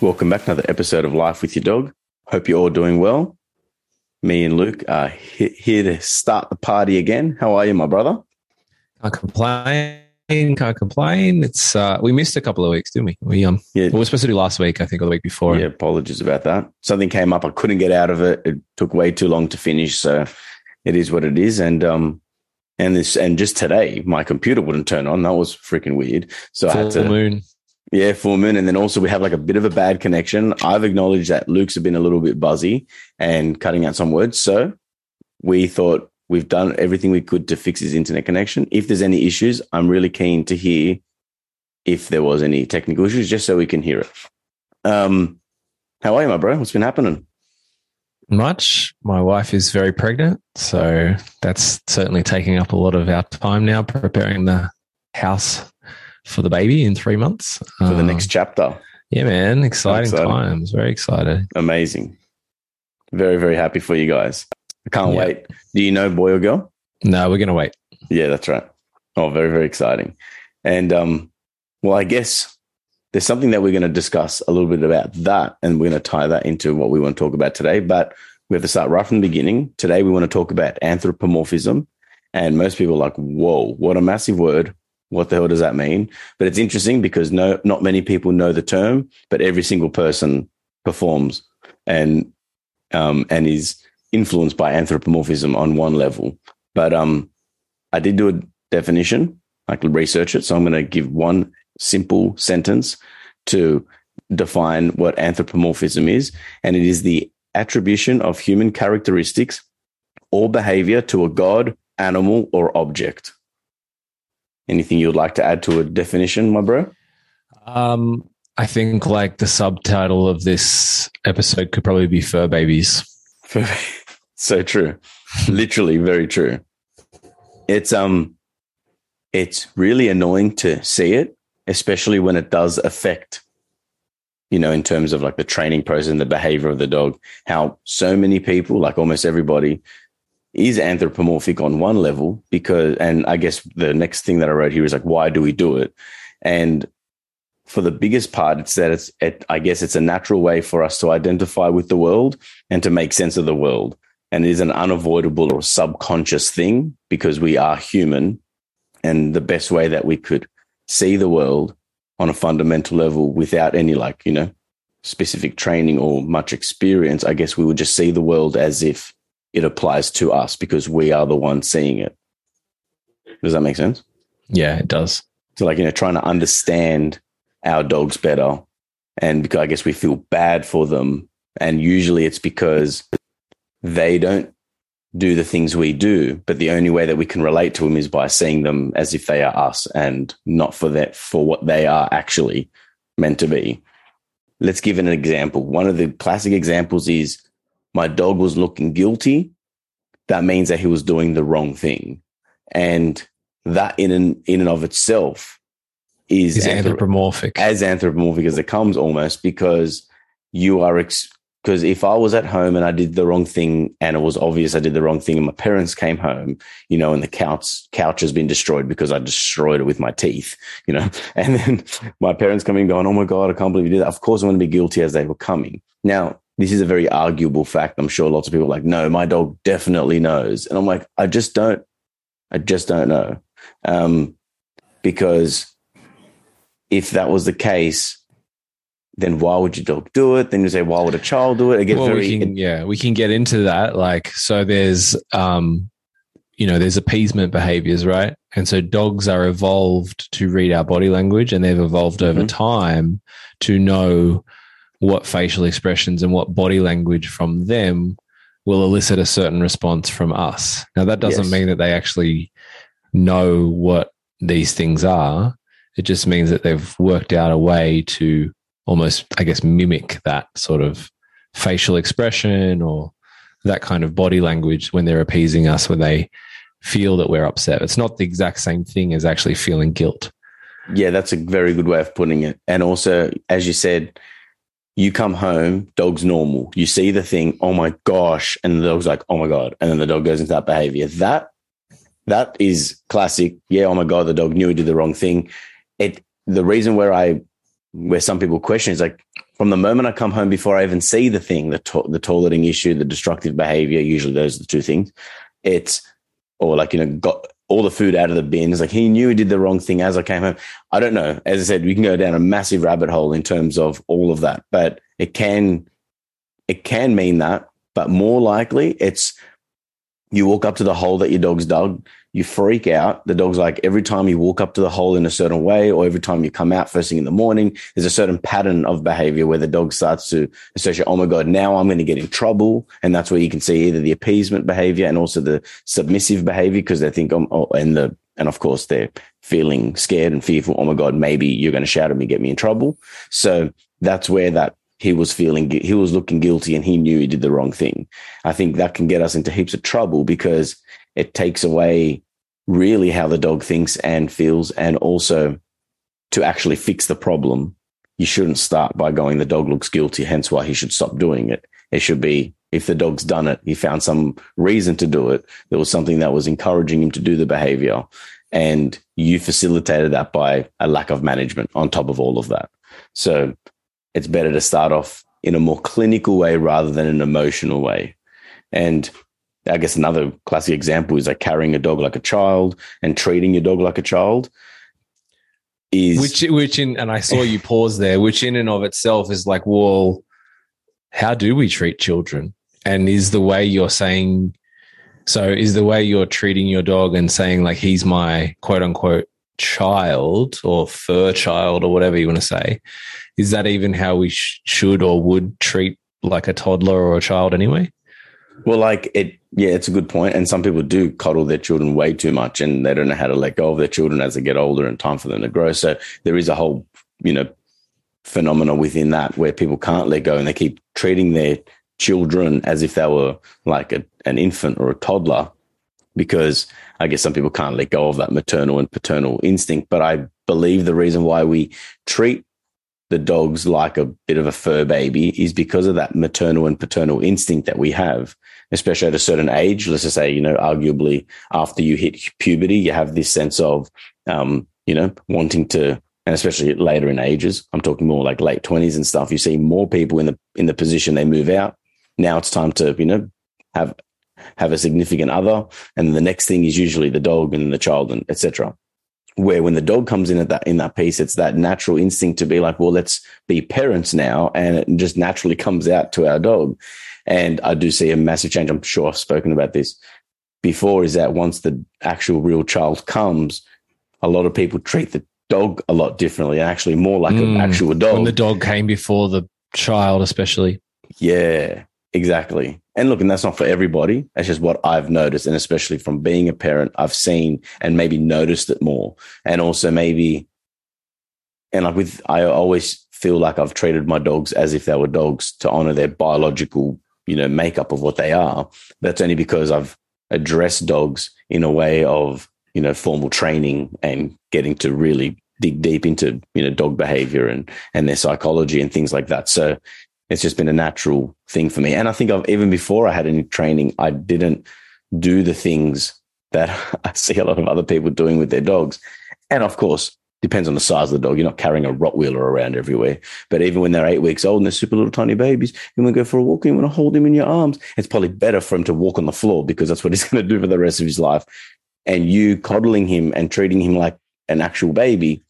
Welcome back to another episode of Life with Your Dog. Hope you're all doing well. Me and Luke are here to start the party again. How are you, my brother? Can't complain. Can't complain. It's uh, we missed a couple of weeks, didn't we? We um, yeah. we were supposed to do last week, I think, or the week before. Yeah, apologies about that. Something came up. I couldn't get out of it. It took way too long to finish, so it is what it is. And um, and this and just today, my computer wouldn't turn on. That was freaking weird. So Full I had to moon. Yeah, moon. And then also we have like a bit of a bad connection. I've acknowledged that Luke's have been a little bit buzzy and cutting out some words. So we thought we've done everything we could to fix his internet connection. If there's any issues, I'm really keen to hear if there was any technical issues, just so we can hear it. Um, how are you, my bro? What's been happening? Much. My wife is very pregnant, so that's certainly taking up a lot of our time now, preparing the house for the baby in three months for the next um, chapter. Yeah, man, exciting, times. Very excited. Amazing. Very very happy for you guys. I can't yeah. wait. Do you know boy or girl? No, we're gonna wait. Yeah, that's right. Oh, very very exciting. And um, well, I guess there's something that we're going to discuss a little bit about that, and we're going to tie that into what we want to talk about today. But we have to start right from the beginning. Today, we want to talk about anthropomorphism. And most people are like, whoa, what a massive word what the hell does that mean? But it's interesting because no, not many people know the term, but every single person performs and um, and is influenced by anthropomorphism on one level. But um, I did do a definition. I could research it, so I'm going to give one simple sentence to define what anthropomorphism is, and it is the attribution of human characteristics or behavior to a god, animal, or object. Anything you'd like to add to a definition, my bro? Um, I think like the subtitle of this episode could probably be fur babies. so true. Literally very true. It's um it's really annoying to see it, especially when it does affect you know, in terms of like the training process and the behavior of the dog, how so many people, like almost everybody, is anthropomorphic on one level because, and I guess the next thing that I wrote here is like, why do we do it? And for the biggest part, it's that it's, it, I guess it's a natural way for us to identify with the world and to make sense of the world. And it is an unavoidable or subconscious thing because we are human. And the best way that we could see the world on a fundamental level without any like, you know, specific training or much experience, I guess we would just see the world as if it applies to us because we are the ones seeing it. Does that make sense? Yeah, it does. So, like, you know, trying to understand our dogs better. And because I guess we feel bad for them. And usually it's because they don't do the things we do, but the only way that we can relate to them is by seeing them as if they are us and not for that for what they are actually meant to be. Let's give an example. One of the classic examples is my dog was looking guilty, that means that he was doing the wrong thing. And that in and, in and of itself is, is anthropomorphic. As anthropomorphic as it comes almost because you are, because if I was at home and I did the wrong thing and it was obvious I did the wrong thing and my parents came home, you know, and the couch, couch has been destroyed because I destroyed it with my teeth, you know, and then my parents coming going, Oh my God, I can't believe you did that. Of course I'm going to be guilty as they were coming. Now, this is a very arguable fact. I'm sure lots of people are like, no, my dog definitely knows. And I'm like, I just don't, I just don't know. Um, because if that was the case, then why would your dog do it? Then you say, why would a child do it? I get well, very, we can, yeah, we can get into that. Like, so there's, um, you know, there's appeasement behaviors, right? And so dogs are evolved to read our body language and they've evolved mm-hmm. over time to know what facial expressions and what body language from them will elicit a certain response from us. Now, that doesn't yes. mean that they actually know what these things are. It just means that they've worked out a way to almost, I guess, mimic that sort of facial expression or that kind of body language when they're appeasing us, when they feel that we're upset. It's not the exact same thing as actually feeling guilt. Yeah, that's a very good way of putting it. And also, as you said, you come home, dog's normal. You see the thing, oh my gosh, and the dog's like, oh my god, and then the dog goes into that behavior. That that is classic. Yeah, oh my god, the dog knew he did the wrong thing. It the reason where I where some people question is like from the moment I come home before I even see the thing, the to- the toileting issue, the destructive behavior. Usually those are the two things. It's or like you know got all the food out of the bins. Like he knew he did the wrong thing as I came home. I don't know. As I said, we can go down a massive rabbit hole in terms of all of that, but it can it can mean that. But more likely, it's you walk up to the hole that your dog's dug you freak out. The dog's like every time you walk up to the hole in a certain way, or every time you come out first thing in the morning, there's a certain pattern of behavior where the dog starts to associate, oh my God, now I'm going to get in trouble. And that's where you can see either the appeasement behavior and also the submissive behavior because they think, oh, oh, and the, and of course they're feeling scared and fearful. Oh my God, maybe you're going to shout at me, get me in trouble. So that's where that he was feeling, he was looking guilty and he knew he did the wrong thing. I think that can get us into heaps of trouble because it takes away really how the dog thinks and feels. And also to actually fix the problem, you shouldn't start by going, the dog looks guilty, hence why he should stop doing it. It should be, if the dog's done it, he found some reason to do it. There was something that was encouraging him to do the behavior. And you facilitated that by a lack of management on top of all of that. So it's better to start off in a more clinical way rather than an emotional way. And I guess another classic example is like carrying a dog like a child and treating your dog like a child. Is which which in and I saw you pause there, which in and of itself is like, well, how do we treat children? And is the way you're saying so is the way you're treating your dog and saying like he's my quote unquote child or fur child or whatever you want to say, is that even how we sh- should or would treat like a toddler or a child anyway? Well, like it, yeah, it's a good point. And some people do coddle their children way too much and they don't know how to let go of their children as they get older and time for them to grow. So there is a whole, you know, phenomena within that where people can't let go and they keep treating their children as if they were like a, an infant or a toddler because I guess some people can't let go of that maternal and paternal instinct. But I believe the reason why we treat the dogs like a bit of a fur baby is because of that maternal and paternal instinct that we have, especially at a certain age. Let's just say, you know, arguably after you hit puberty, you have this sense of, um, you know, wanting to, and especially later in ages, I'm talking more like late twenties and stuff. You see more people in the in the position they move out. Now it's time to, you know, have have a significant other, and the next thing is usually the dog and the child and etc where when the dog comes in at that in that piece, it's that natural instinct to be like, well, let's be parents now, and it just naturally comes out to our dog. And I do see a massive change. I'm sure I've spoken about this before. Is that once the actual real child comes, a lot of people treat the dog a lot differently, actually more like mm, an actual dog. When the dog came before the child, especially. Yeah, exactly. And look, and that's not for everybody. That's just what I've noticed. And especially from being a parent, I've seen and maybe noticed it more. And also maybe, and like with, I always feel like I've treated my dogs as if they were dogs to honor their biological, you know, makeup of what they are. That's only because I've addressed dogs in a way of, you know, formal training and getting to really dig deep into, you know, dog behavior and, and their psychology and things like that. So it's just been a natural thing for me. And I think I've even before I had any training, I didn't do the things that I see a lot of other people doing with their dogs. And of course, depends on the size of the dog. You're not carrying a Rottweiler around everywhere. But even when they're eight weeks old and they're super little tiny babies, you want to go for a walk, you want to hold him in your arms. It's probably better for him to walk on the floor because that's what he's going to do for the rest of his life. And you coddling him and treating him like an actual baby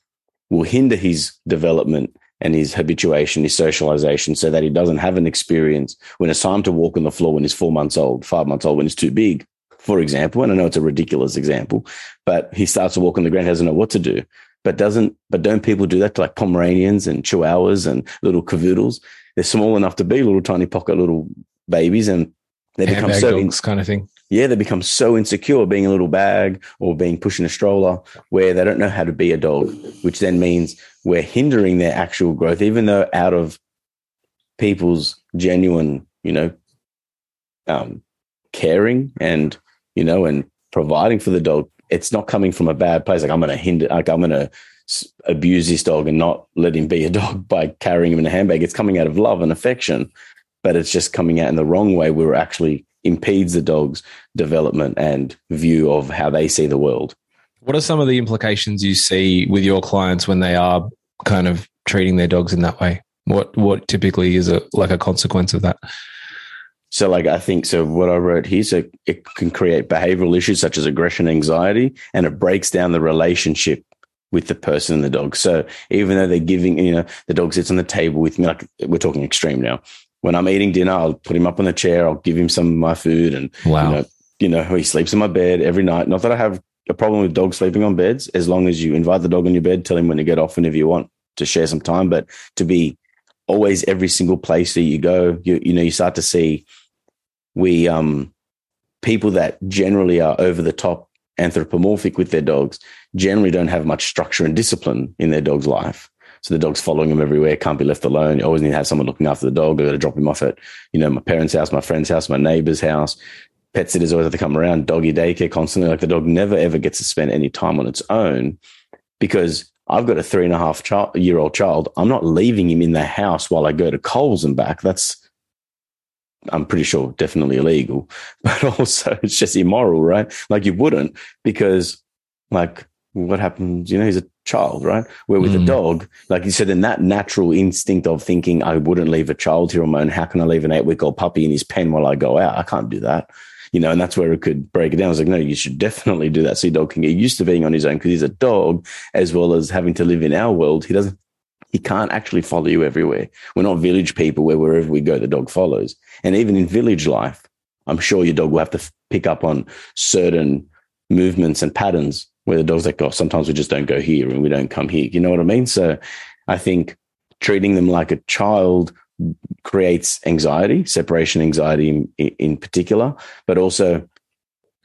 will hinder his development and his habituation, his socialization, so that he doesn't have an experience when it's time to walk on the floor when he's four months old, five months old, when he's too big, for example. And I know it's a ridiculous example, but he starts to walk on the ground, doesn't know what to do. But doesn't, but don't people do that to like Pomeranians and Chihuahuas and little cavoodles? They're small enough to be little tiny pocket little babies and they become so in, kind of thing. Yeah, they become so insecure being a little bag or being pushed in a stroller where they don't know how to be a dog, which then means we're hindering their actual growth, even though out of people's genuine, you know, um, caring and you know and providing for the dog, it's not coming from a bad place. Like I'm going to hinder, like I'm going to abuse this dog and not let him be a dog by carrying him in a handbag. It's coming out of love and affection, but it's just coming out in the wrong way We're actually impedes the dog's development and view of how they see the world. What are some of the implications you see with your clients when they are kind of treating their dogs in that way? What what typically is a like a consequence of that? So, like, I think so. What I wrote here, so it can create behavioral issues such as aggression, anxiety, and it breaks down the relationship with the person and the dog. So, even though they're giving, you know, the dog sits on the table with me, like we're talking extreme now. When I'm eating dinner, I'll put him up on the chair, I'll give him some of my food, and wow. you know, you know, he sleeps in my bed every night. Not that I have a problem with dogs sleeping on beds, as long as you invite the dog on your bed, tell him when to get off whenever you want to share some time. But to be always every single place that you go, you you know, you start to see we um people that generally are over the top anthropomorphic with their dogs generally don't have much structure and discipline in their dog's life. So the dog's following him everywhere, can't be left alone. You always need to have someone looking after the dog. I got to drop him off at, you know, my parents' house, my friend's house, my neighbor's house. Pet sitters always have to come around, doggy daycare constantly. Like the dog never ever gets to spend any time on its own because I've got a three and a half child, year old child. I'm not leaving him in the house while I go to Coles and back. That's I'm pretty sure definitely illegal, but also it's just immoral, right? Like you wouldn't because like what happens, you know, he's a child, right? Where with mm. a dog, like you said, in that natural instinct of thinking, I wouldn't leave a child here on my own. How can I leave an eight week old puppy in his pen while I go out? I can't do that. You know, and that's where it could break it down. I was like, no, you should definitely do that. So your dog can get used to being on his own because he's a dog, as well as having to live in our world. He doesn't he can't actually follow you everywhere. We're not village people where wherever we go, the dog follows. And even in village life, I'm sure your dog will have to f- pick up on certain movements and patterns where the dog's like, oh, sometimes we just don't go here and we don't come here. You know what I mean? So I think treating them like a child creates anxiety, separation anxiety in, in particular, but also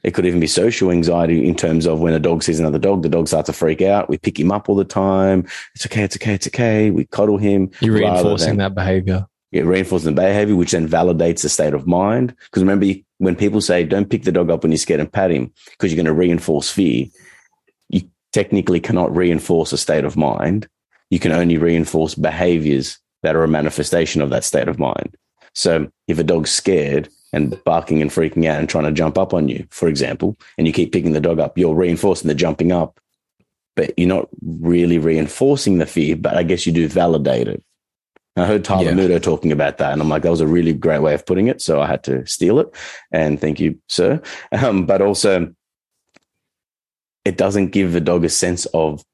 it could even be social anxiety in terms of when a dog sees another dog, the dog starts to freak out. We pick him up all the time. It's okay, it's okay, it's okay. We cuddle him. You're reinforcing than, that behavior. Yeah, reinforcing the behavior, which then validates the state of mind. Because remember, when people say, don't pick the dog up when you're scared and pat him because you're going to reinforce fear, technically cannot reinforce a state of mind. You can only reinforce behaviors that are a manifestation of that state of mind. So if a dog's scared, and barking and freaking out and trying to jump up on you, for example, and you keep picking the dog up, you're reinforcing the jumping up, but you're not really reinforcing the fear, but I guess you do validate it. I heard Tyler yeah. Muto talking about that, and I'm like, that was a really great way of putting it. So I had to steal it, and thank you, sir. Um, but also, it doesn't give the dog a sense of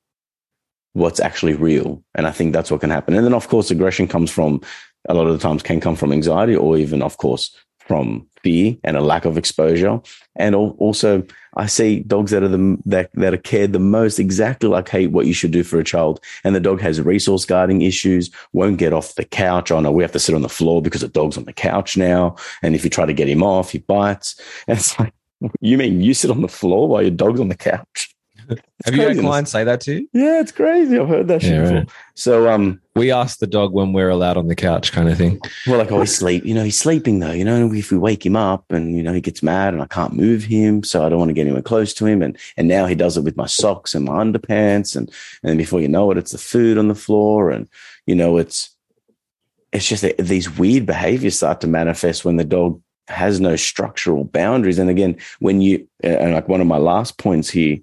what's actually real, and I think that's what can happen. And then, of course, aggression comes from a lot of the times can come from anxiety, or even, of course, from fear and a lack of exposure. And also, I see dogs that are the that, that are cared the most exactly like hey, what you should do for a child. And the dog has resource guarding issues, won't get off the couch. Oh no, we have to sit on the floor because the dog's on the couch now. And if you try to get him off, he bites. And it's like, you mean you sit on the floor while your dog's on the couch? Have you had clients say that to you? Yeah, it's crazy. I've heard that shit yeah, before. So um we ask the dog when we're allowed on the couch kind of thing. Well, like, oh, he's sleep. You know, he's sleeping though. You know, if we wake him up and you know he gets mad and I can't move him, so I don't want to get anywhere close to him. And and now he does it with my socks and my underpants, and and before you know it, it's the food on the floor, and you know it's it's just that these weird behaviors start to manifest when the dog has no structural boundaries. And again, when you and like one of my last points here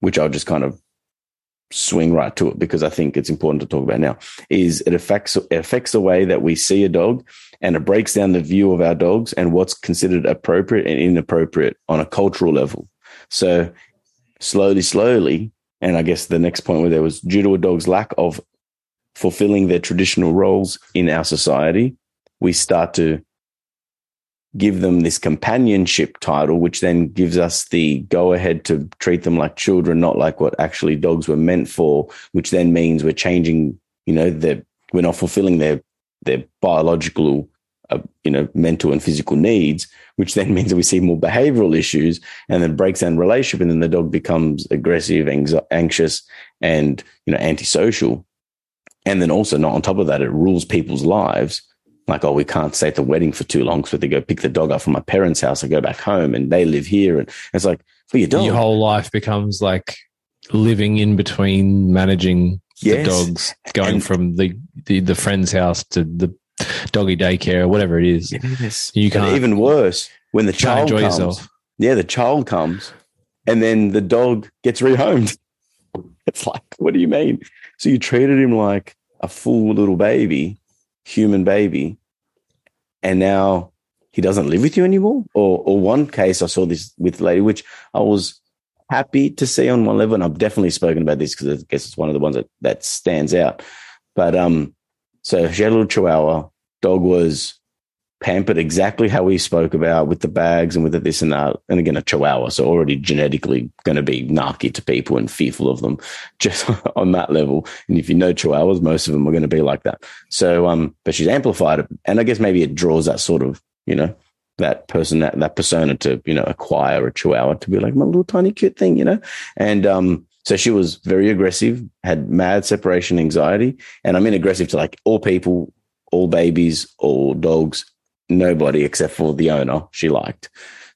which I'll just kind of swing right to it because I think it's important to talk about now, is it affects it affects the way that we see a dog and it breaks down the view of our dogs and what's considered appropriate and inappropriate on a cultural level. So slowly, slowly, and I guess the next point where there was due to a dog's lack of fulfilling their traditional roles in our society, we start to give them this companionship title, which then gives us the go ahead to treat them like children, not like what actually dogs were meant for, which then means we're changing, you know, that we're not fulfilling their, their biological, uh, you know, mental and physical needs, which then means that we see more behavioral issues and then breaks down relationship. And then the dog becomes aggressive, anxious, and, you know, antisocial. And then also, not on top of that, it rules people's lives. Like, oh, we can't stay at the wedding for too long. So they go pick the dog up from my parents' house and go back home and they live here. And it's like, for your dog. Your whole life becomes like living in between managing yes. the dogs, going and, from the, the, the friend's house to the doggy daycare, or whatever it is. Yes. You can't. And even worse, when the child comes. Yourself. Yeah, the child comes and then the dog gets rehomed. It's like, what do you mean? So you treated him like a full little baby, human baby, and now he doesn't live with you anymore. Or, or one case I saw this with lady, which I was happy to see on one level, and I've definitely spoken about this because I guess it's one of the ones that that stands out. But um, so she had a little Chihuahua. Dog was pampered exactly how we spoke about with the bags and with the this and that. And again, a chihuahua, so already genetically going to be narky to people and fearful of them just on that level. And if you know chihuahuas, most of them are going to be like that. So, um, but she's amplified it. And I guess maybe it draws that sort of, you know, that person, that, that persona to, you know, acquire a chihuahua to be like my little tiny cute thing, you know? And, um, so she was very aggressive, had mad separation anxiety. And I mean aggressive to like all people, all babies, all dogs, nobody except for the owner she liked.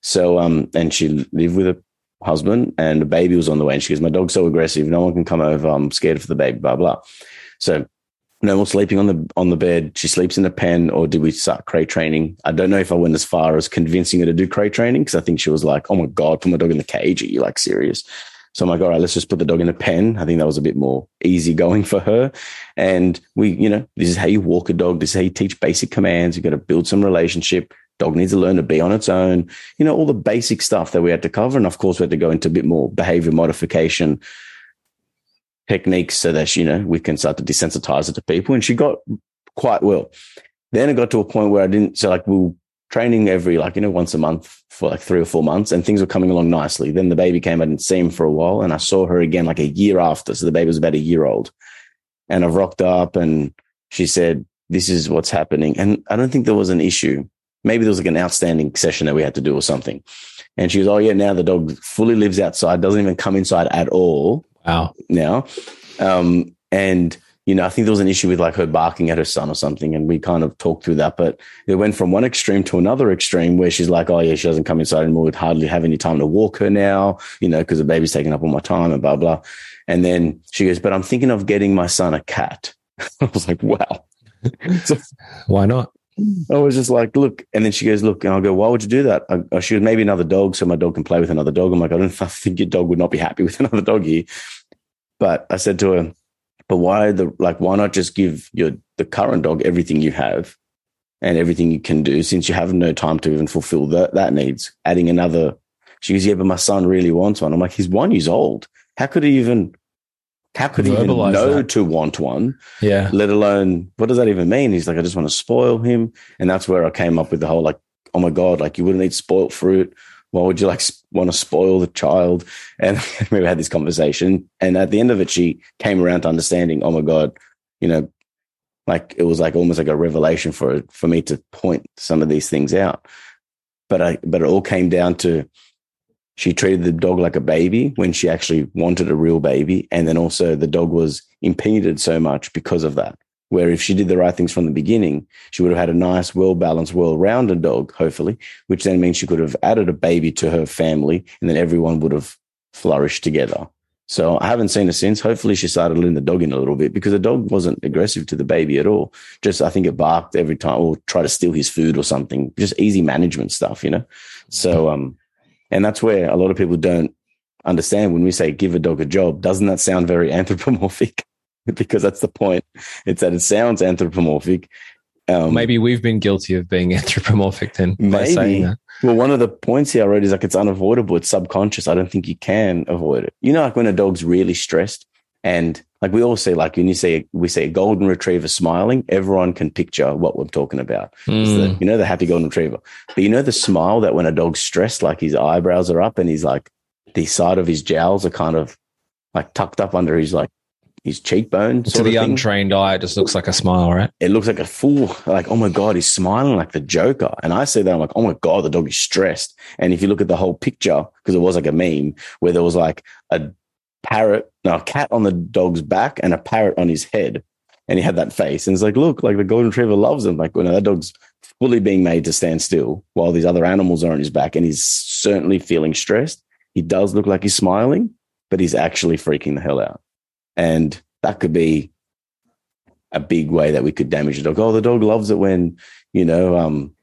So, um, and she lived with a husband and a baby was on the way. And she goes, My dog's so aggressive, no one can come over. I'm scared for the baby, blah, blah. So no more sleeping on the on the bed. She sleeps in a pen, or did we start crate training? I don't know if I went as far as convincing her to do crate training because I think she was like, "Oh my god, put my dog in the cage." Are you like serious? So I'm like, all right, let's just put the dog in a pen. I think that was a bit more easy going for her. And we, you know, this is how you walk a dog. This is how you teach basic commands. You've got to build some relationship. Dog needs to learn to be on its own. You know, all the basic stuff that we had to cover. And of course, we had to go into a bit more behavior modification techniques so that, you know, we can start to desensitize it to people. And she got quite well. Then it got to a point where I didn't, so like we training every like you know once a month for like three or four months and things were coming along nicely. Then the baby came i didn't see him for a while and i saw her again like a year after. So the baby was about a year old. And i've rocked up and she said this is what's happening. And i don't think there was an issue. Maybe there was like an outstanding session that we had to do or something. And she goes oh yeah now the dog fully lives outside doesn't even come inside at all wow. now. Um and you know, I think there was an issue with like her barking at her son or something. And we kind of talked through that. But it went from one extreme to another extreme where she's like, oh, yeah, she doesn't come inside anymore. We'd hardly have any time to walk her now, you know, because the baby's taking up all my time and blah, blah. And then she goes, but I'm thinking of getting my son a cat. I was like, wow. so, Why not? I was just like, look. And then she goes, look. And I'll go, why would you do that? I, she goes, maybe another dog so my dog can play with another dog. I'm like, I don't I think your dog would not be happy with another dog here. But I said to her, but why the like why not just give your the current dog everything you have and everything you can do since you have no time to even fulfill that that needs? Adding another she goes yeah but my son really wants one. I'm like he's one years old. How could he even how could he even know that. to want one? Yeah. Let alone what does that even mean? He's like i just want to spoil him. And that's where i came up with the whole like oh my god like you wouldn't eat spoiled fruit why would you like want to spoil the child? And we had this conversation. And at the end of it, she came around to understanding, oh my God, you know, like it was like almost like a revelation for for me to point some of these things out. But I but it all came down to she treated the dog like a baby when she actually wanted a real baby. And then also the dog was impeded so much because of that where if she did the right things from the beginning, she would have had a nice, well balanced, well rounded dog, hopefully, which then means she could have added a baby to her family and then everyone would have flourished together. So I haven't seen her since. Hopefully she started letting the dog in a little bit because the dog wasn't aggressive to the baby at all. Just I think it barked every time or tried to steal his food or something. Just easy management stuff, you know? So um and that's where a lot of people don't understand when we say give a dog a job. Doesn't that sound very anthropomorphic? because that's the point. It's that it sounds anthropomorphic. Um, maybe we've been guilty of being anthropomorphic then by saying that. Well, one of the points here I wrote is like it's unavoidable. It's subconscious. I don't think you can avoid it. You know, like when a dog's really stressed and like we all say, like when you say we say a golden retriever smiling, everyone can picture what we're talking about. Mm. The, you know, the happy golden retriever. But you know the smile that when a dog's stressed, like his eyebrows are up and he's like the side of his jowls are kind of like tucked up under his like his cheekbone. To the untrained eye, it just looks like a smile, right? It looks like a fool. Like, oh my God, he's smiling like the Joker. And I see that, I'm like, oh my God, the dog is stressed. And if you look at the whole picture, because it was like a meme where there was like a parrot, no, a cat on the dog's back and a parrot on his head. And he had that face. And it's like, look, like the golden retriever loves him. Like, you know, that dog's fully being made to stand still while these other animals are on his back. And he's certainly feeling stressed. He does look like he's smiling, but he's actually freaking the hell out. And that could be a big way that we could damage the dog. Oh, the dog loves it when, you know, um,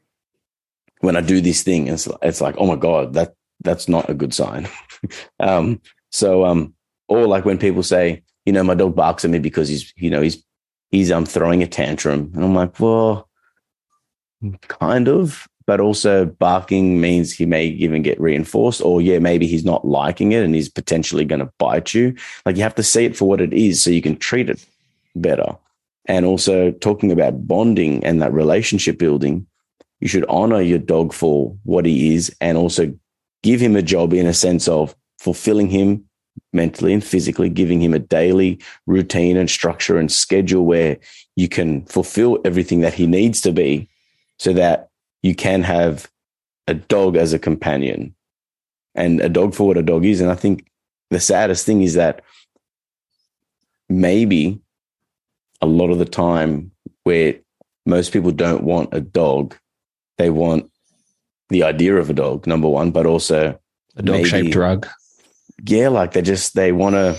when I do this thing. It's, it's like, oh my God, that that's not a good sign. um, so, um, or like when people say, you know, my dog barks at me because he's, you know, he's, he's, um, throwing a tantrum. And I'm like, well, kind of, but also barking means he may even get reinforced or yeah, maybe he's not liking it and he's potentially going to bite you. Like you have to see it for what it is so you can treat it better. And also talking about bonding and that relationship building, you should honor your dog for what he is and also give him a job in a sense of fulfilling him mentally and physically, giving him a daily routine and structure and schedule where you can fulfill everything that he needs to be so that you can have a dog as a companion and a dog for what a dog is. And I think the saddest thing is that maybe a lot of the time where most people don't want a dog, they want the idea of a dog, number one, but also a dog shaped drug. Yeah, like they just they want a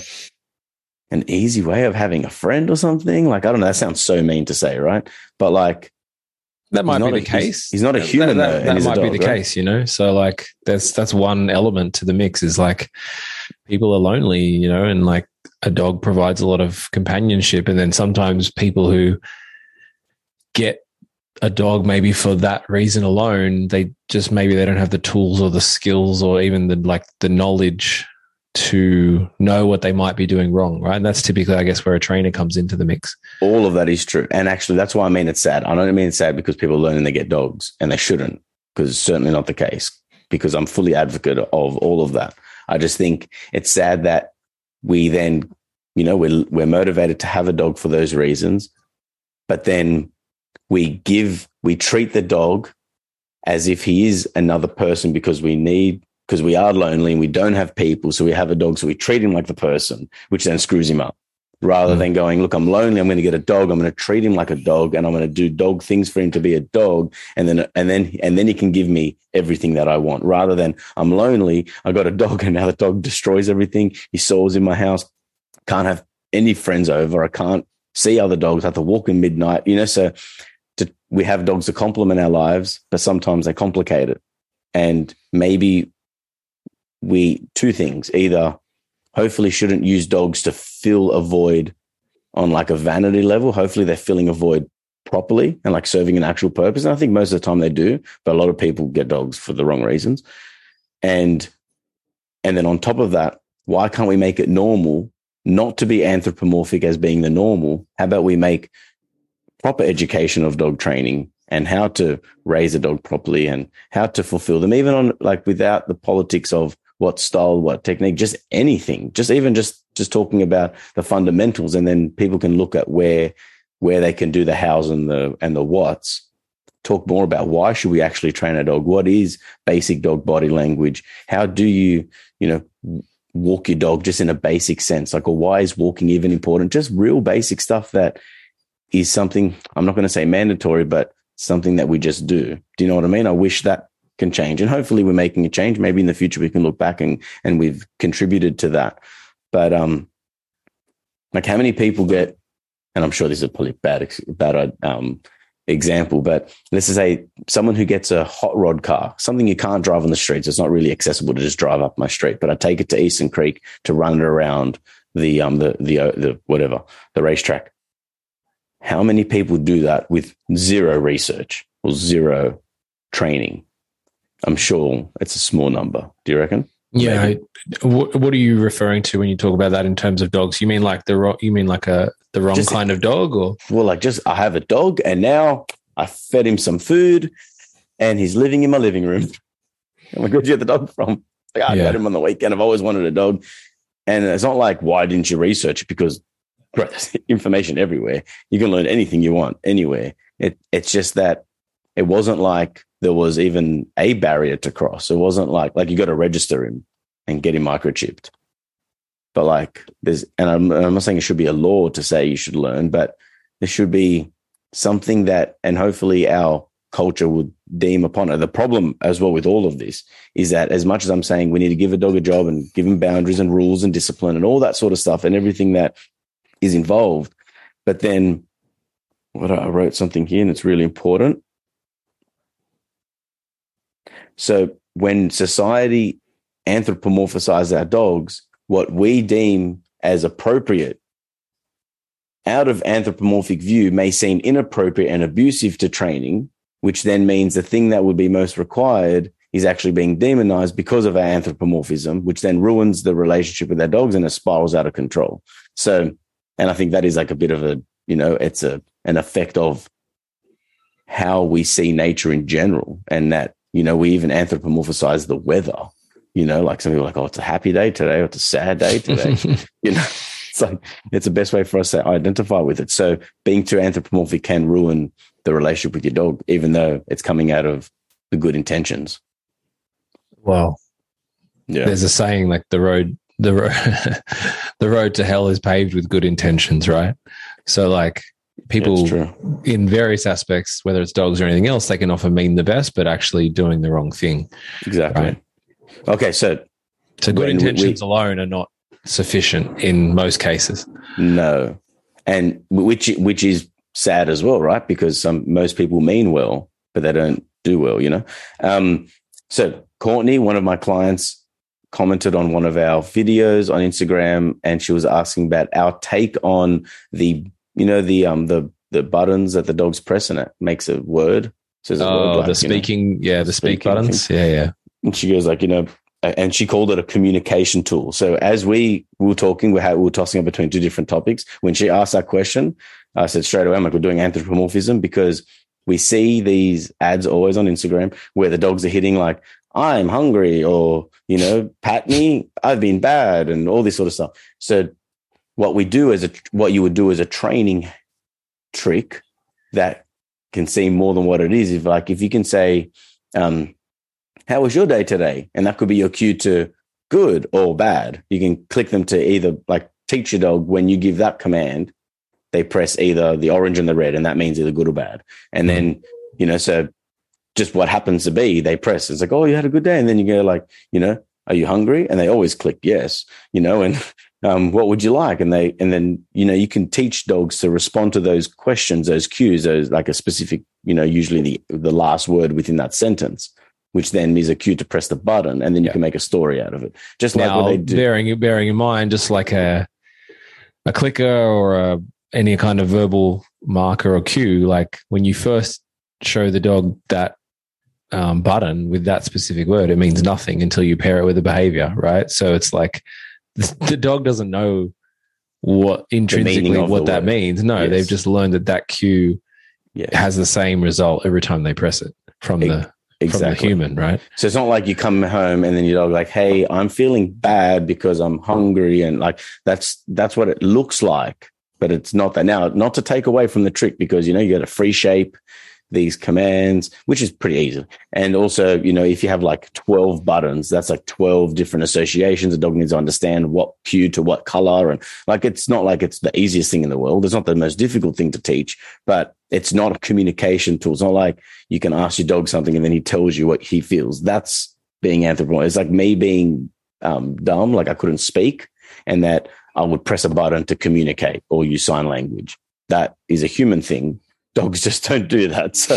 an easy way of having a friend or something. Like I don't know, that sounds so mean to say, right? But like that might be the a, case. He's, he's, not a human. That, that, that might dog, be the right? case, you know. So like that's that's one element to the mix is like people are lonely, you know, and like a dog provides a lot of companionship, and then sometimes people who get a dog maybe for that reason alone they just maybe they don't have the tools or the skills or even the like the knowledge to know what they might be doing wrong right? And that's typically i guess where a trainer comes into the mix. All of that is true. And actually that's why i mean it's sad. I don't mean it's sad because people are learning they get dogs and they shouldn't because it's certainly not the case because i'm fully advocate of all of that. I just think it's sad that we then you know we're, we're motivated to have a dog for those reasons but then we give we treat the dog as if he is another person because we need because we are lonely and we don't have people so we have a dog so we treat him like the person which then screws him up rather mm. than going look i'm lonely i'm going to get a dog i'm going to treat him like a dog and i'm going to do dog things for him to be a dog and then and then and then he can give me everything that i want rather than i'm lonely i got a dog and now the dog destroys everything he soars in my house can't have any friends over i can't see other dogs I have to walk in midnight you know so to, we have dogs to complement our lives, but sometimes they complicate it. And maybe we, two things, either hopefully shouldn't use dogs to fill a void on like a vanity level. Hopefully they're filling a void properly and like serving an actual purpose. And I think most of the time they do, but a lot of people get dogs for the wrong reasons. And, and then on top of that, why can't we make it normal not to be anthropomorphic as being the normal? How about we make proper education of dog training and how to raise a dog properly and how to fulfill them, even on like without the politics of what style, what technique, just anything, just even just just talking about the fundamentals, and then people can look at where where they can do the hows and the and the whats. Talk more about why should we actually train a dog? What is basic dog body language? How do you you know walk your dog just in a basic sense? Like, or why is walking even important? Just real basic stuff that is something I'm not going to say mandatory, but something that we just do. Do you know what I mean? I wish that can change. And hopefully we're making a change. Maybe in the future we can look back and, and we've contributed to that. But um like how many people get and I'm sure this is a probably bad bad um example, but let's say someone who gets a hot rod car, something you can't drive on the streets. It's not really accessible to just drive up my street, but I take it to Eastern Creek to run it around the um the the uh, the whatever the racetrack. How many people do that with zero research or zero training? I'm sure it's a small number. Do you reckon? Yeah. What, what are you referring to when you talk about that in terms of dogs? You mean like the wrong? you mean like a the wrong just, kind of dog, or well, like just I have a dog and now I fed him some food and he's living in my living room. I'm like, where'd you get the dog from? Like, I yeah. got him on the weekend. I've always wanted a dog. And it's not like, why didn't you research? it? Because right, there's information everywhere. You can learn anything you want anywhere. It, it's just that it wasn't like there was even a barrier to cross. It wasn't like like you got to register him and get him microchipped. But like there's, and I'm, I'm not saying it should be a law to say you should learn, but there should be something that, and hopefully our culture would deem upon it. The problem as well with all of this is that as much as I'm saying we need to give a dog a job and give him boundaries and rules and discipline and all that sort of stuff and everything that is involved, but then what I wrote something here and it's really important. So when society anthropomorphizes our dogs, what we deem as appropriate out of anthropomorphic view may seem inappropriate and abusive to training, which then means the thing that would be most required is actually being demonized because of our anthropomorphism, which then ruins the relationship with our dogs and it spirals out of control. So, and I think that is like a bit of a, you know, it's a an effect of how we see nature in general, and that you know we even anthropomorphize the weather. You know, like some people are like, oh, it's a happy day today, or it's a sad day today. you know, it's like it's the best way for us to identify with it. So being too anthropomorphic can ruin the relationship with your dog, even though it's coming out of the good intentions. Well, yeah. There's a saying like the road the road the road to hell is paved with good intentions, right? So like people in various aspects, whether it's dogs or anything else, they can often mean the best, but actually doing the wrong thing. Exactly. Right? Okay, so so good intentions we, alone are not sufficient in most cases. No, and which which is sad as well, right? Because some most people mean well, but they don't do well. You know. Um, so Courtney, one of my clients, commented on one of our videos on Instagram, and she was asking about our take on the you know the um the the buttons that the dogs press and it makes a word. Says a oh, word like, the speaking, know, yeah, the speak buttons, thing. yeah, yeah. And she goes like, you know, and she called it a communication tool. So as we were talking, we, had, we were tossing up between two different topics. When she asked that question, I said straight away, I'm like, we're doing anthropomorphism because we see these ads always on Instagram where the dogs are hitting like, I'm hungry or, you know, pat me, I've been bad and all this sort of stuff. So what we do as a, what you would do as a training trick that can seem more than what it is. If like, if you can say, um, how was your day today? And that could be your cue to good or bad. You can click them to either like teach your dog when you give that command, they press either the orange and the red, and that means either good or bad. And then, you know, so just what happens to be, they press. It's like, oh, you had a good day. And then you go like, you know, are you hungry? And they always click yes, you know, and um, what would you like? And they, and then, you know, you can teach dogs to respond to those questions, those cues, those like a specific, you know, usually the, the last word within that sentence which then is a cue to press the button, and then you yeah. can make a story out of it. Just now, like what they do. Bearing bearing in mind, just like a a clicker or a, any kind of verbal marker or cue, like when you first show the dog that um, button with that specific word, it means nothing until you pair it with a behavior, right? So it's like the, the dog doesn't know what intrinsically what that word. means. No, yes. they've just learned that that cue yes. has the same result every time they press it from it, the exactly human, right? So it's not like you come home and then your dog like, "Hey, I'm feeling bad because I'm hungry," and like that's that's what it looks like, but it's not that. Now, not to take away from the trick because you know you get a free shape, these commands, which is pretty easy. And also, you know, if you have like 12 buttons, that's like 12 different associations. The dog needs to understand what cue to what color. And like, it's not like it's the easiest thing in the world. It's not the most difficult thing to teach, but it's not a communication tool. It's not like you can ask your dog something and then he tells you what he feels. That's being anthropomorphic. It's like me being um, dumb, like I couldn't speak and that I would press a button to communicate or use sign language. That is a human thing dogs just don't do that. So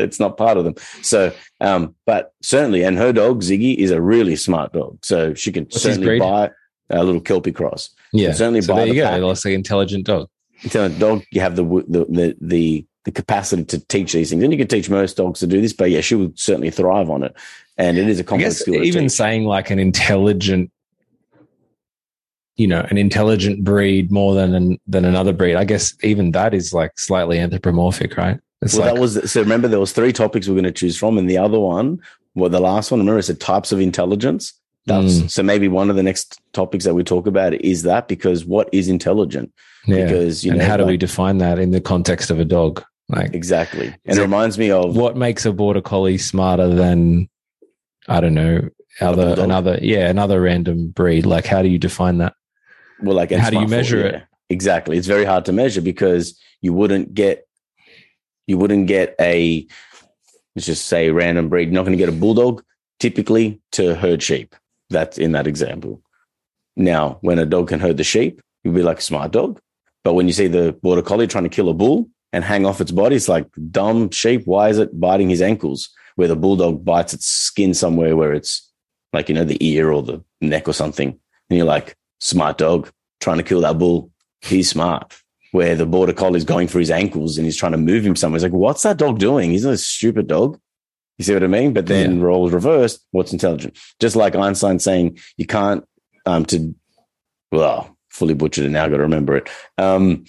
it's not part of them. So, um, but certainly, and her dog Ziggy is a really smart dog. So she can What's certainly buy a little Kelpie cross. Yeah, certainly so buy. There you the go. That's like intelligent dog. Intelligent dog. You have the the the the the capacity to teach these things, and you can teach most dogs to do this. But yeah, she would certainly thrive on it, and it is a complex skill. Even saying like an intelligent you know an intelligent breed more than an, than another breed. I guess even that is like slightly anthropomorphic right? It's well like, that was so remember there was three topics we are going to choose from and the other one well the last one remember it said types of intelligence? That's mm. so maybe one of the next topics that we talk about is that because what is intelligent? Yeah. because you and know how do like, we define that in the context of a dog? Like exactly. and it reminds me of what makes a border collie smarter than i don't know other another yeah another random breed? Like how do you define that well, like how do you measure it? exactly. It's very hard to measure because you wouldn't get you wouldn't get a let's just say random breed. You're not going to get a bulldog typically to herd sheep. That's in that example. Now, when a dog can herd the sheep, you'll be like a smart dog. But when you see the border collie trying to kill a bull and hang off its body, it's like dumb sheep. Why is it biting his ankles? Where the bulldog bites its skin somewhere where it's like, you know, the ear or the neck or something. And you're like, smart dog trying to kill that bull. He's smart. Where the border collie is going for his ankles and he's trying to move him somewhere. It's like, what's that dog doing? He's not a stupid dog. You see what I mean? But then yeah. roles reversed. What's intelligent? Just like Einstein saying you can't um to well fully butchered and now. I got to remember it. Um,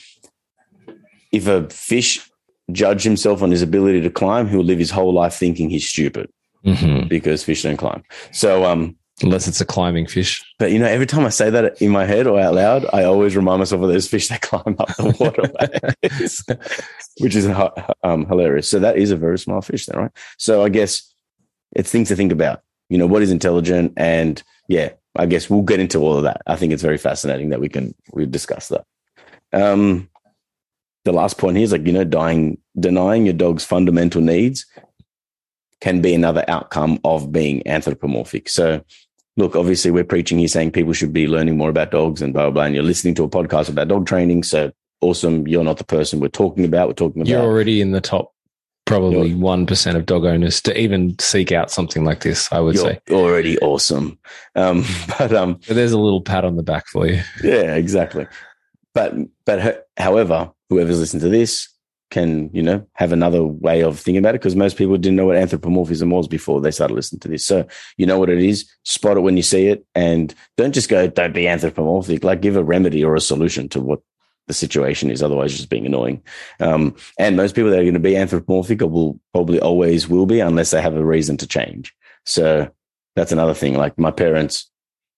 if a fish judge himself on his ability to climb, he'll live his whole life thinking he's stupid mm-hmm. because fish don't climb. So um, unless it's a climbing fish. But you know, every time I say that in my head or out loud, I always remind myself of those fish that climb up the waterways, which is um, hilarious. So that is a very small fish, then, right? So I guess it's things to think about. You know, what is intelligent, and yeah, I guess we'll get into all of that. I think it's very fascinating that we can we discuss that. Um, the last point here is like you know, dying, denying your dog's fundamental needs can be another outcome of being anthropomorphic. So look, obviously we're preaching here saying people should be learning more about dogs and blah, blah, blah. And you're listening to a podcast about dog training. So awesome. You're not the person we're talking about. We're talking about. You're already in the top, probably 1% of dog owners to even seek out something like this, I would say. Already awesome. Um, but, um, but there's a little pat on the back for you. Yeah, exactly. But, but however, whoever's listened to this, can you know have another way of thinking about it because most people didn't know what anthropomorphism was before they started listening to this. So you know what it is? Spot it when you see it and don't just go don't be anthropomorphic. Like give a remedy or a solution to what the situation is otherwise just being annoying. Um, and most people that are going to be anthropomorphic will probably always will be unless they have a reason to change. So that's another thing like my parents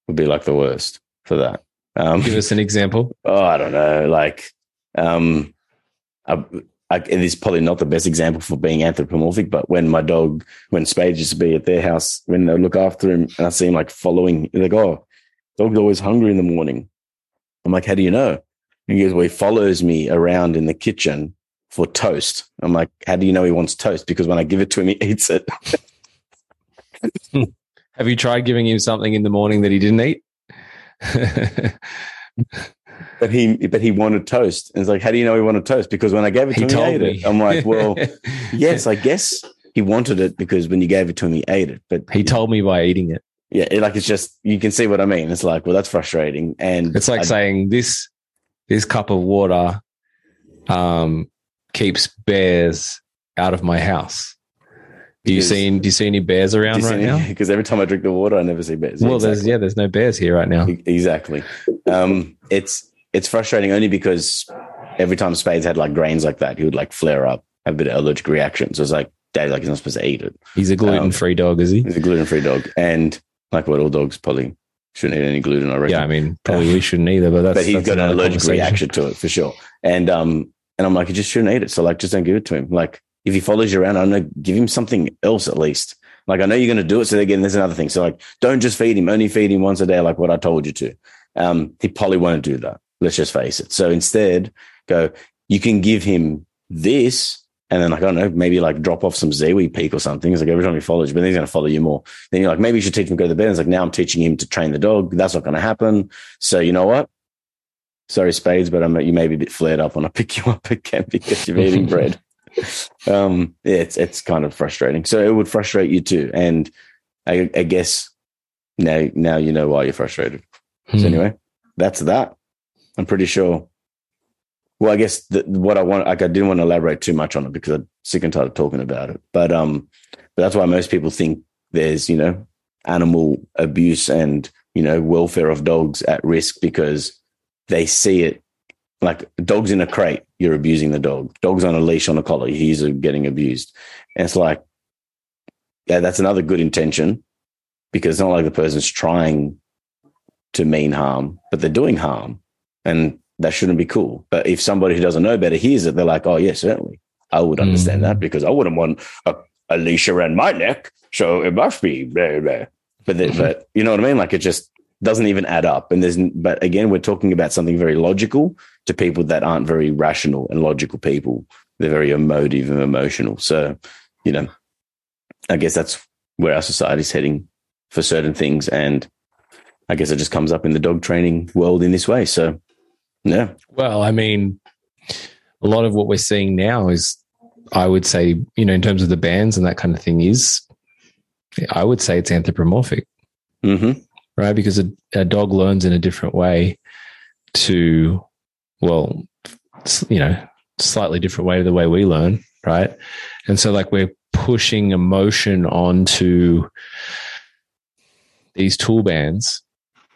would be like the worst for that. Um, give us an example. oh i don't know like um, I, It is probably not the best example for being anthropomorphic, but when my dog, when Spade used to be at their house, when they look after him and I see him like following, like, oh, dog's always hungry in the morning. I'm like, how do you know? And he goes, well, he follows me around in the kitchen for toast. I'm like, how do you know he wants toast? Because when I give it to him, he eats it. Have you tried giving him something in the morning that he didn't eat? but he but he wanted toast. And it's like, how do you know he wanted toast? Because when I gave it to he him, he ate me. it. I'm like, well, yes, I guess he wanted it because when you gave it to him, he ate it. But he told me by eating it. Yeah, it, like it's just you can see what I mean. It's like, well, that's frustrating. And it's like I, saying this this cup of water um keeps bears out of my house. Do you see do you see any bears around right any, now? Because every time I drink the water, I never see bears. Well, exactly. there's yeah, there's no bears here right now. Exactly. Um, it's it's frustrating only because every time Spades had like grains like that, he would like flare up, have a bit of allergic reaction. So it's like, Daddy, like he's not supposed to eat it. He's a gluten free um, dog, is he? He's a gluten free dog, and like what all dogs probably shouldn't eat any gluten. I reckon. Yeah, I mean, probably we shouldn't either, but that's but he's that's got an allergic reaction to it for sure. And um, and I'm like, you just shouldn't eat it. So like, just don't give it to him. Like, if he follows you around, I don't know, give him something else at least. Like, I know you're going to do it. So again, there's another thing. So like, don't just feed him. Only feed him once a day, like what I told you to. Um, he probably won't do that. Let's just face it. So instead, go, you can give him this. And then, like, I don't know, maybe like drop off some Ziwi peak or something. It's like every time he follows you, but then he's going to follow you more. Then you're like, maybe you should teach him to go to the bed. And it's like, now I'm teaching him to train the dog. That's not going to happen. So, you know what? Sorry, Spades, but I'm, you may be a bit flared up when I pick you up again because you're eating bread. Um, yeah, it's, it's kind of frustrating. So it would frustrate you too. And I, I guess now, now you know why you're frustrated. Hmm. So anyway, that's that. I'm pretty sure. Well, I guess the, what I want, like, I didn't want to elaborate too much on it because I'm sick and tired of talking about it. But um, but that's why most people think there's you know animal abuse and you know welfare of dogs at risk because they see it like dogs in a crate, you're abusing the dog. Dogs on a leash on a collar, he's getting abused. And it's like, yeah, that's another good intention because it's not like the person's trying to mean harm, but they're doing harm. And that shouldn't be cool. But if somebody who doesn't know better hears it, they're like, oh, yeah, certainly. I would understand mm. that because I wouldn't want a, a, leash around my neck. So it must be blah, blah. But, the, mm-hmm. but you know what I mean? Like it just, doesn't even add up. And there's, but again, we're talking about something very logical to people that aren't very rational and logical people. They're very emotive and emotional. So, you know, I guess that's where our society's heading for certain things. And I guess it just comes up in the dog training world in this way. So, yeah. Well, I mean, a lot of what we're seeing now is, I would say, you know, in terms of the bands and that kind of thing, is I would say it's anthropomorphic. Mm-hmm. Right. Because a, a dog learns in a different way to, well, you know, slightly different way to the way we learn. Right. And so, like, we're pushing emotion onto these tool bands.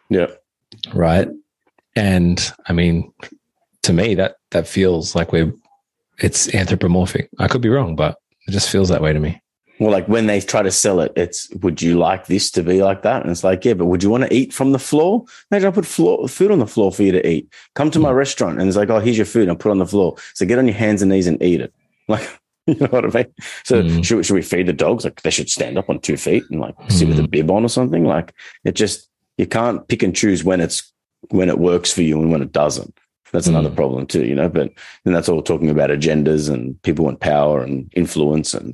Yeah. Right. And I mean, to me, that that feels like we're it's anthropomorphic. I could be wrong, but it just feels that way to me. Well, like when they try to sell it, it's would you like this to be like that? And it's like, yeah, but would you want to eat from the floor? Imagine I put floor, food on the floor for you to eat. Come to my mm. restaurant and it's like, oh, here's your food and put it on the floor. So get on your hands and knees and eat it. Like, you know what I mean? So mm. should, should we feed the dogs? Like they should stand up on two feet and like mm. sit with a mm. bib on or something. Like it just, you can't pick and choose when it's, when it works for you and when it doesn't. That's another mm. problem too, you know, but then that's all talking about agendas and people want power and influence and,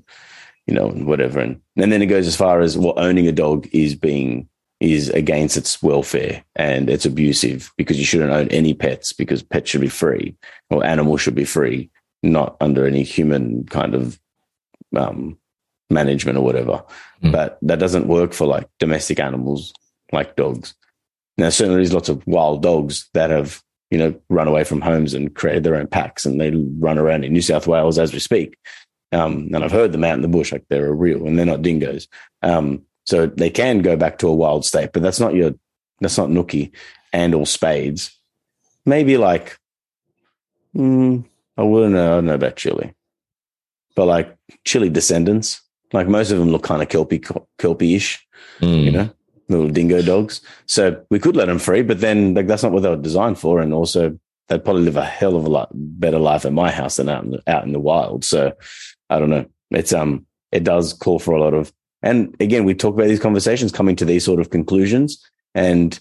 you know, whatever. And, and then it goes as far as well, owning a dog is being is against its welfare and it's abusive because you shouldn't own any pets because pets should be free or animals should be free, not under any human kind of um, management or whatever. Mm. But that doesn't work for like domestic animals like dogs. Now, certainly there's lots of wild dogs that have, you know, run away from homes and created their own packs and they run around in New South Wales as we speak. Um, and I've heard them out in the bush, like they're a real, and they're not dingoes. Um, so they can go back to a wild state, but that's not your, that's not nookie and or spades. Maybe like, mm, I wouldn't know, I don't know about Chili, but like Chili descendants, like most of them look kind of kelpie, kelpie-ish, mm. you know, little dingo dogs. So we could let them free, but then like that's not what they were designed for, and also they'd probably live a hell of a lot better life at my house than out in the, out in the wild. So I don't know. It's um, it does call for a lot of, and again, we talk about these conversations coming to these sort of conclusions, and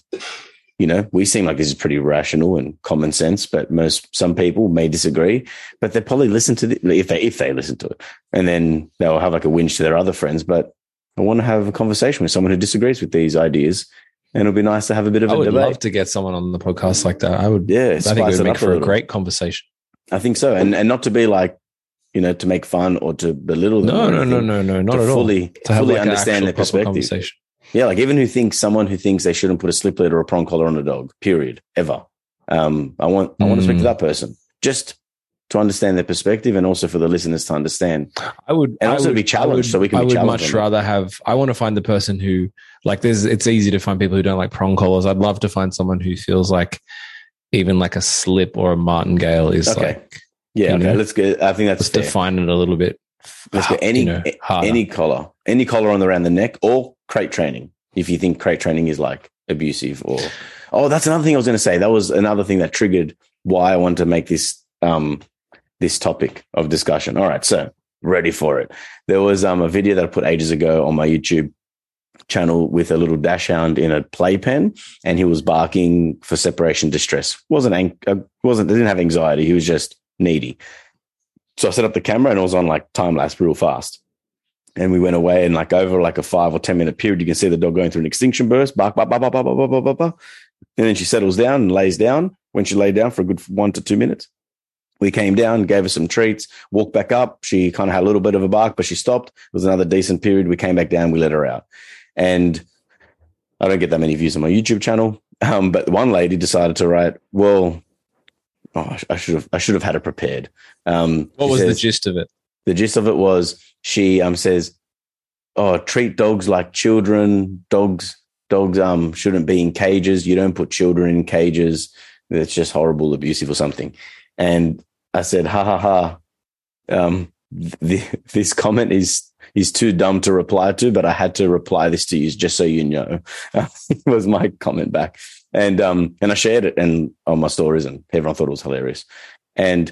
you know, we seem like this is pretty rational and common sense, but most some people may disagree. But they probably listen to the, if they if they listen to it, and then they'll have like a whinge to their other friends. But I want to have a conversation with someone who disagrees with these ideas, and it'll be nice to have a bit of I a would debate. love to get someone on the podcast like that. I would, yeah, I think it would make for a, a great conversation. I think so, and and not to be like you know, to make fun or to belittle them. No, no, no, no, no, not at fully, all. To fully like understand their perspective. Yeah, like even who thinks someone who thinks they shouldn't put a slip lead or a prong collar on a dog, period, ever. Um, I want I want to speak to mm. that person just to understand their perspective and also for the listeners to understand. I would and also would, be challenged would, so we can. Be challenged. I would much rather have. I want to find the person who like. There's. It's easy to find people who don't like prong collars. I'd love to find someone who feels like even like a slip or a martingale is okay. like yeah, okay, know, let's get. I think that's let's fair. define it a little bit. Let's get any you know, any collar, any collar on the around the neck, or crate training. If you think crate training is like abusive, or oh, that's another thing I was going to say. That was another thing that triggered why I wanted to make this um this topic of discussion. All right, so ready for it. There was um a video that I put ages ago on my YouTube channel with a little dachshund in a playpen and he was barking for separation distress wasn't ang- uh, wasn't didn't have anxiety he was just needy. So I set up the camera and it was on like time lapse real fast. And we went away and like over like a five or 10 minute period, you can see the dog going through an extinction burst, bark, bark, bark, bark, bark, bark, bark, bark, bark. And then she settles down and lays down. When she laid down for a good one to two minutes, we came down, gave her some treats, walked back up. She kind of had a little bit of a bark, but she stopped. It was another decent period. We came back down, we let her out. And I don't get that many views on my YouTube channel. Um, but one lady decided to write, well, oh, I should have I should have had it prepared. Um, what was says, the gist of it? The gist of it was she um says, "Oh, treat dogs like children. Dogs dogs um shouldn't be in cages. You don't put children in cages. It's just horrible, abusive, or something." And I said, "Ha ha ha." Um, the, this comment is is too dumb to reply to, but I had to reply this to you just so you know. was my comment back and um and I shared it and on my stories and everyone thought it was hilarious. And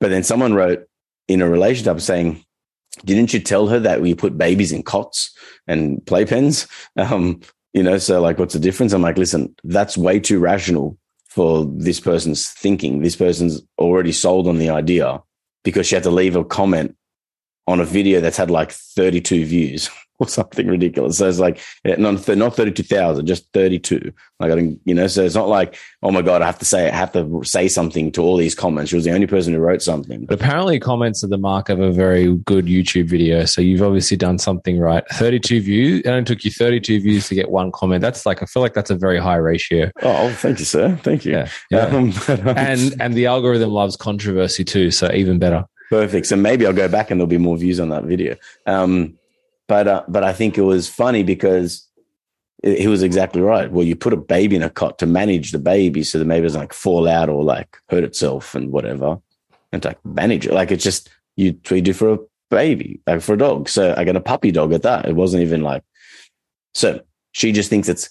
but then someone wrote in a relationship saying, "Didn't you tell her that we put babies in cots and playpens?" Um, You know, so like, what's the difference? I'm like, listen, that's way too rational for this person's thinking. This person's already sold on the idea because she had to leave a comment on a video that's had like 32 views or something ridiculous. So it's like not not 32,000, just 32. Like I think, you know, so it's not like, oh my God, I have to say, I have to say something to all these comments. She was the only person who wrote something. But apparently comments are the mark of a very good YouTube video. So you've obviously done something right. 32 views. It only took you 32 views to get one comment. That's like, I feel like that's a very high ratio. Oh, thank you, sir. Thank you. Yeah. yeah. Um, and, and the algorithm loves controversy too. So even better. Perfect. So maybe I'll go back and there'll be more views on that video. Um, but uh, but I think it was funny because he was exactly right. Well, you put a baby in a cot to manage the baby so the baby doesn't like fall out or like hurt itself and whatever, and to like manage it. Like it's just you we do for a baby, like for a dog. So I got a puppy dog at that. It wasn't even like so. She just thinks it's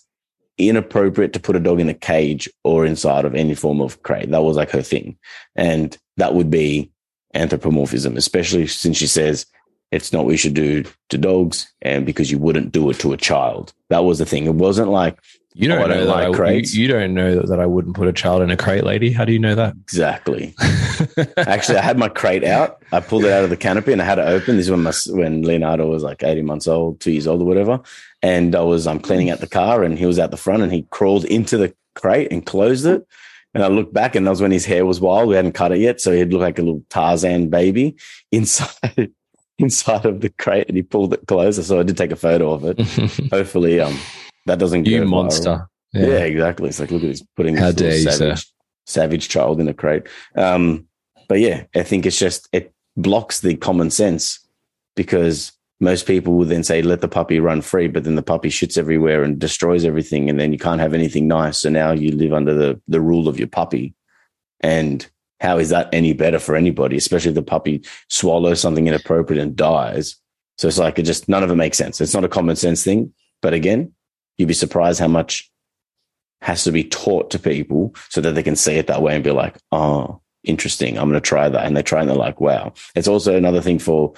inappropriate to put a dog in a cage or inside of any form of crate. That was like her thing, and that would be anthropomorphism, especially since she says it's not what you should do to dogs and because you wouldn't do it to a child. That was the thing. It wasn't like you don't, oh, know don't like I, crates. You, you, don't know that I wouldn't put a child in a crate, lady. How do you know that? Exactly. Actually, I had my crate out. I pulled it out of the canopy and I had it open. This is when my when Leonardo was like 80 months old, two years old or whatever. And I was I'm um, cleaning out the car and he was out the front and he crawled into the crate and closed it. And I looked back, and that was when his hair was wild. We hadn't cut it yet, so he'd look like a little Tarzan baby inside inside of the crate, and he pulled it closer. So I did take a photo of it. Hopefully, um, that doesn't get you monster. Yeah. yeah. exactly. It's like look at this putting this savage, you, savage child in a crate. Um, but yeah, I think it's just it blocks the common sense because most people will then say, let the puppy run free, but then the puppy shits everywhere and destroys everything. And then you can't have anything nice. So now you live under the, the rule of your puppy. And how is that any better for anybody, especially if the puppy swallows something inappropriate and dies? So it's like, it just, none of it makes sense. It's not a common sense thing. But again, you'd be surprised how much has to be taught to people so that they can see it that way and be like, oh, interesting. I'm going to try that. And they try and they're like, wow. It's also another thing for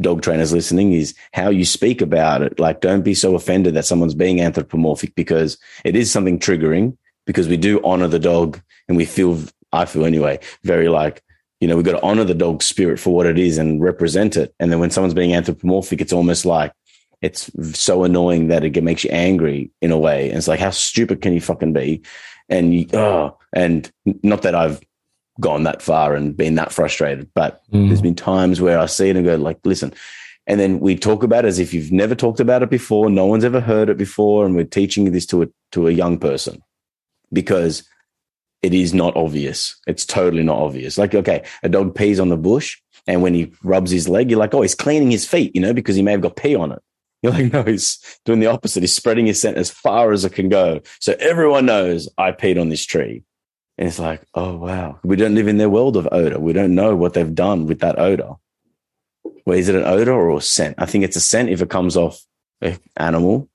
dog trainers listening is how you speak about it. Like, don't be so offended that someone's being anthropomorphic because it is something triggering because we do honor the dog and we feel, I feel anyway, very like, you know, we've got to honor the dog spirit for what it is and represent it. And then when someone's being anthropomorphic, it's almost like it's so annoying that it makes you angry in a way. And it's like, how stupid can you fucking be? And you, oh, and not that I've gone that far and been that frustrated. But mm. there's been times where I see it and go, like, listen. And then we talk about it as if you've never talked about it before. No one's ever heard it before. And we're teaching this to a, to a young person because it is not obvious. It's totally not obvious. Like, okay, a dog pees on the bush. And when he rubs his leg, you're like, oh, he's cleaning his feet, you know, because he may have got pee on it. You're like, no, he's doing the opposite. He's spreading his scent as far as it can go. So everyone knows I peed on this tree. And it's like, oh, wow. We don't live in their world of odor. We don't know what they've done with that odor. Well, is it an odor or a scent? I think it's a scent if it comes off an animal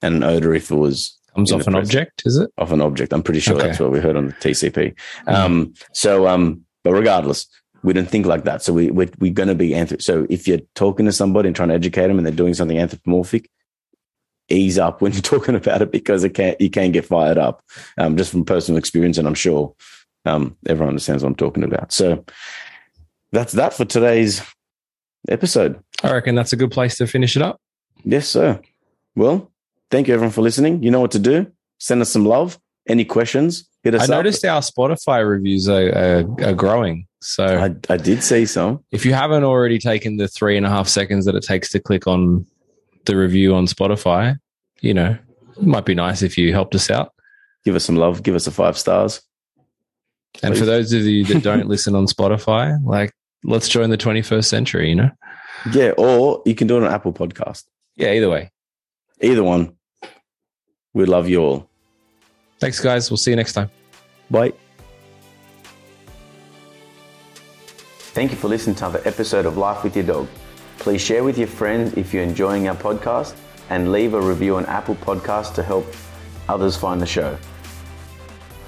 and an odor if it was. Comes off an object, is it? Off an object. I'm pretty sure okay. that's what we heard on the TCP. Mm-hmm. Um, so, um, but regardless, we don't think like that. So we, we're, we're going to be, anthrop- so if you're talking to somebody and trying to educate them and they're doing something anthropomorphic, ease up when you're talking about it because it can you can get fired up um, just from personal experience, and I'm sure um, everyone understands what I'm talking about. So that's that for today's episode. I reckon that's a good place to finish it up. Yes, sir. Well, thank you everyone for listening. You know what to do. Send us some love. Any questions? Hit us I up. noticed our Spotify reviews are, are, are growing. So I, I did see some. If you haven't already taken the three and a half seconds that it takes to click on the review on Spotify, you know, it might be nice if you helped us out. Give us some love. Give us a five stars. And for those of you that don't listen on Spotify, like let's join the 21st century, you know? Yeah, or you can do it on Apple Podcast. Yeah, either way. Either one. We love you all. Thanks, guys. We'll see you next time. Bye. Thank you for listening to another episode of Life with Your Dog. Please share with your friends if you're enjoying our podcast and leave a review on Apple Podcasts to help others find the show.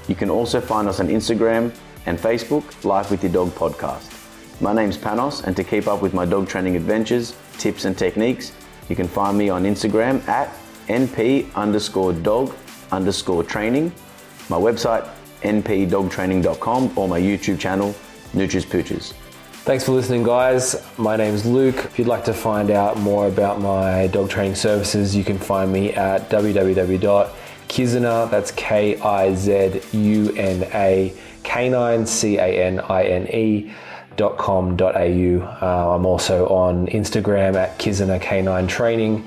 You can also find us on Instagram and Facebook, Life with Your Dog Podcast. My name's Panos, and to keep up with my dog training adventures, tips, and techniques, you can find me on Instagram at np underscore dog underscore training, my website, npdogtraining.com, or my YouTube channel, Nooches Pooches. Thanks for listening, guys. My name's Luke. If you'd like to find out more about my dog training services, you can find me at www.kizuna, that's K I Z U N A, canine, C A N I N E. Dot com .com.au. Uh, I'm also on Instagram at Kizuna Canine Training.